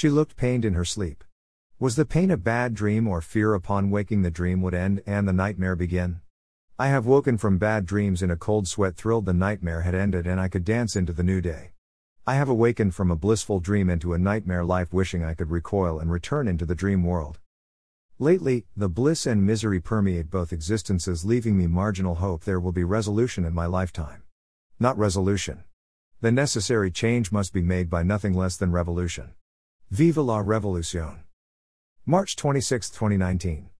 She looked pained in her sleep. Was the pain a bad dream or fear upon waking the dream would end and the nightmare begin? I have woken from bad dreams in a cold sweat thrilled the nightmare had ended and I could dance into the new day. I have awakened from a blissful dream into a nightmare life wishing I could recoil and return into the dream world. Lately, the bliss and misery permeate both existences, leaving me marginal hope there will be resolution in my lifetime. Not resolution. The necessary change must be made by nothing less than revolution. Viva la revolution. March 26, 2019.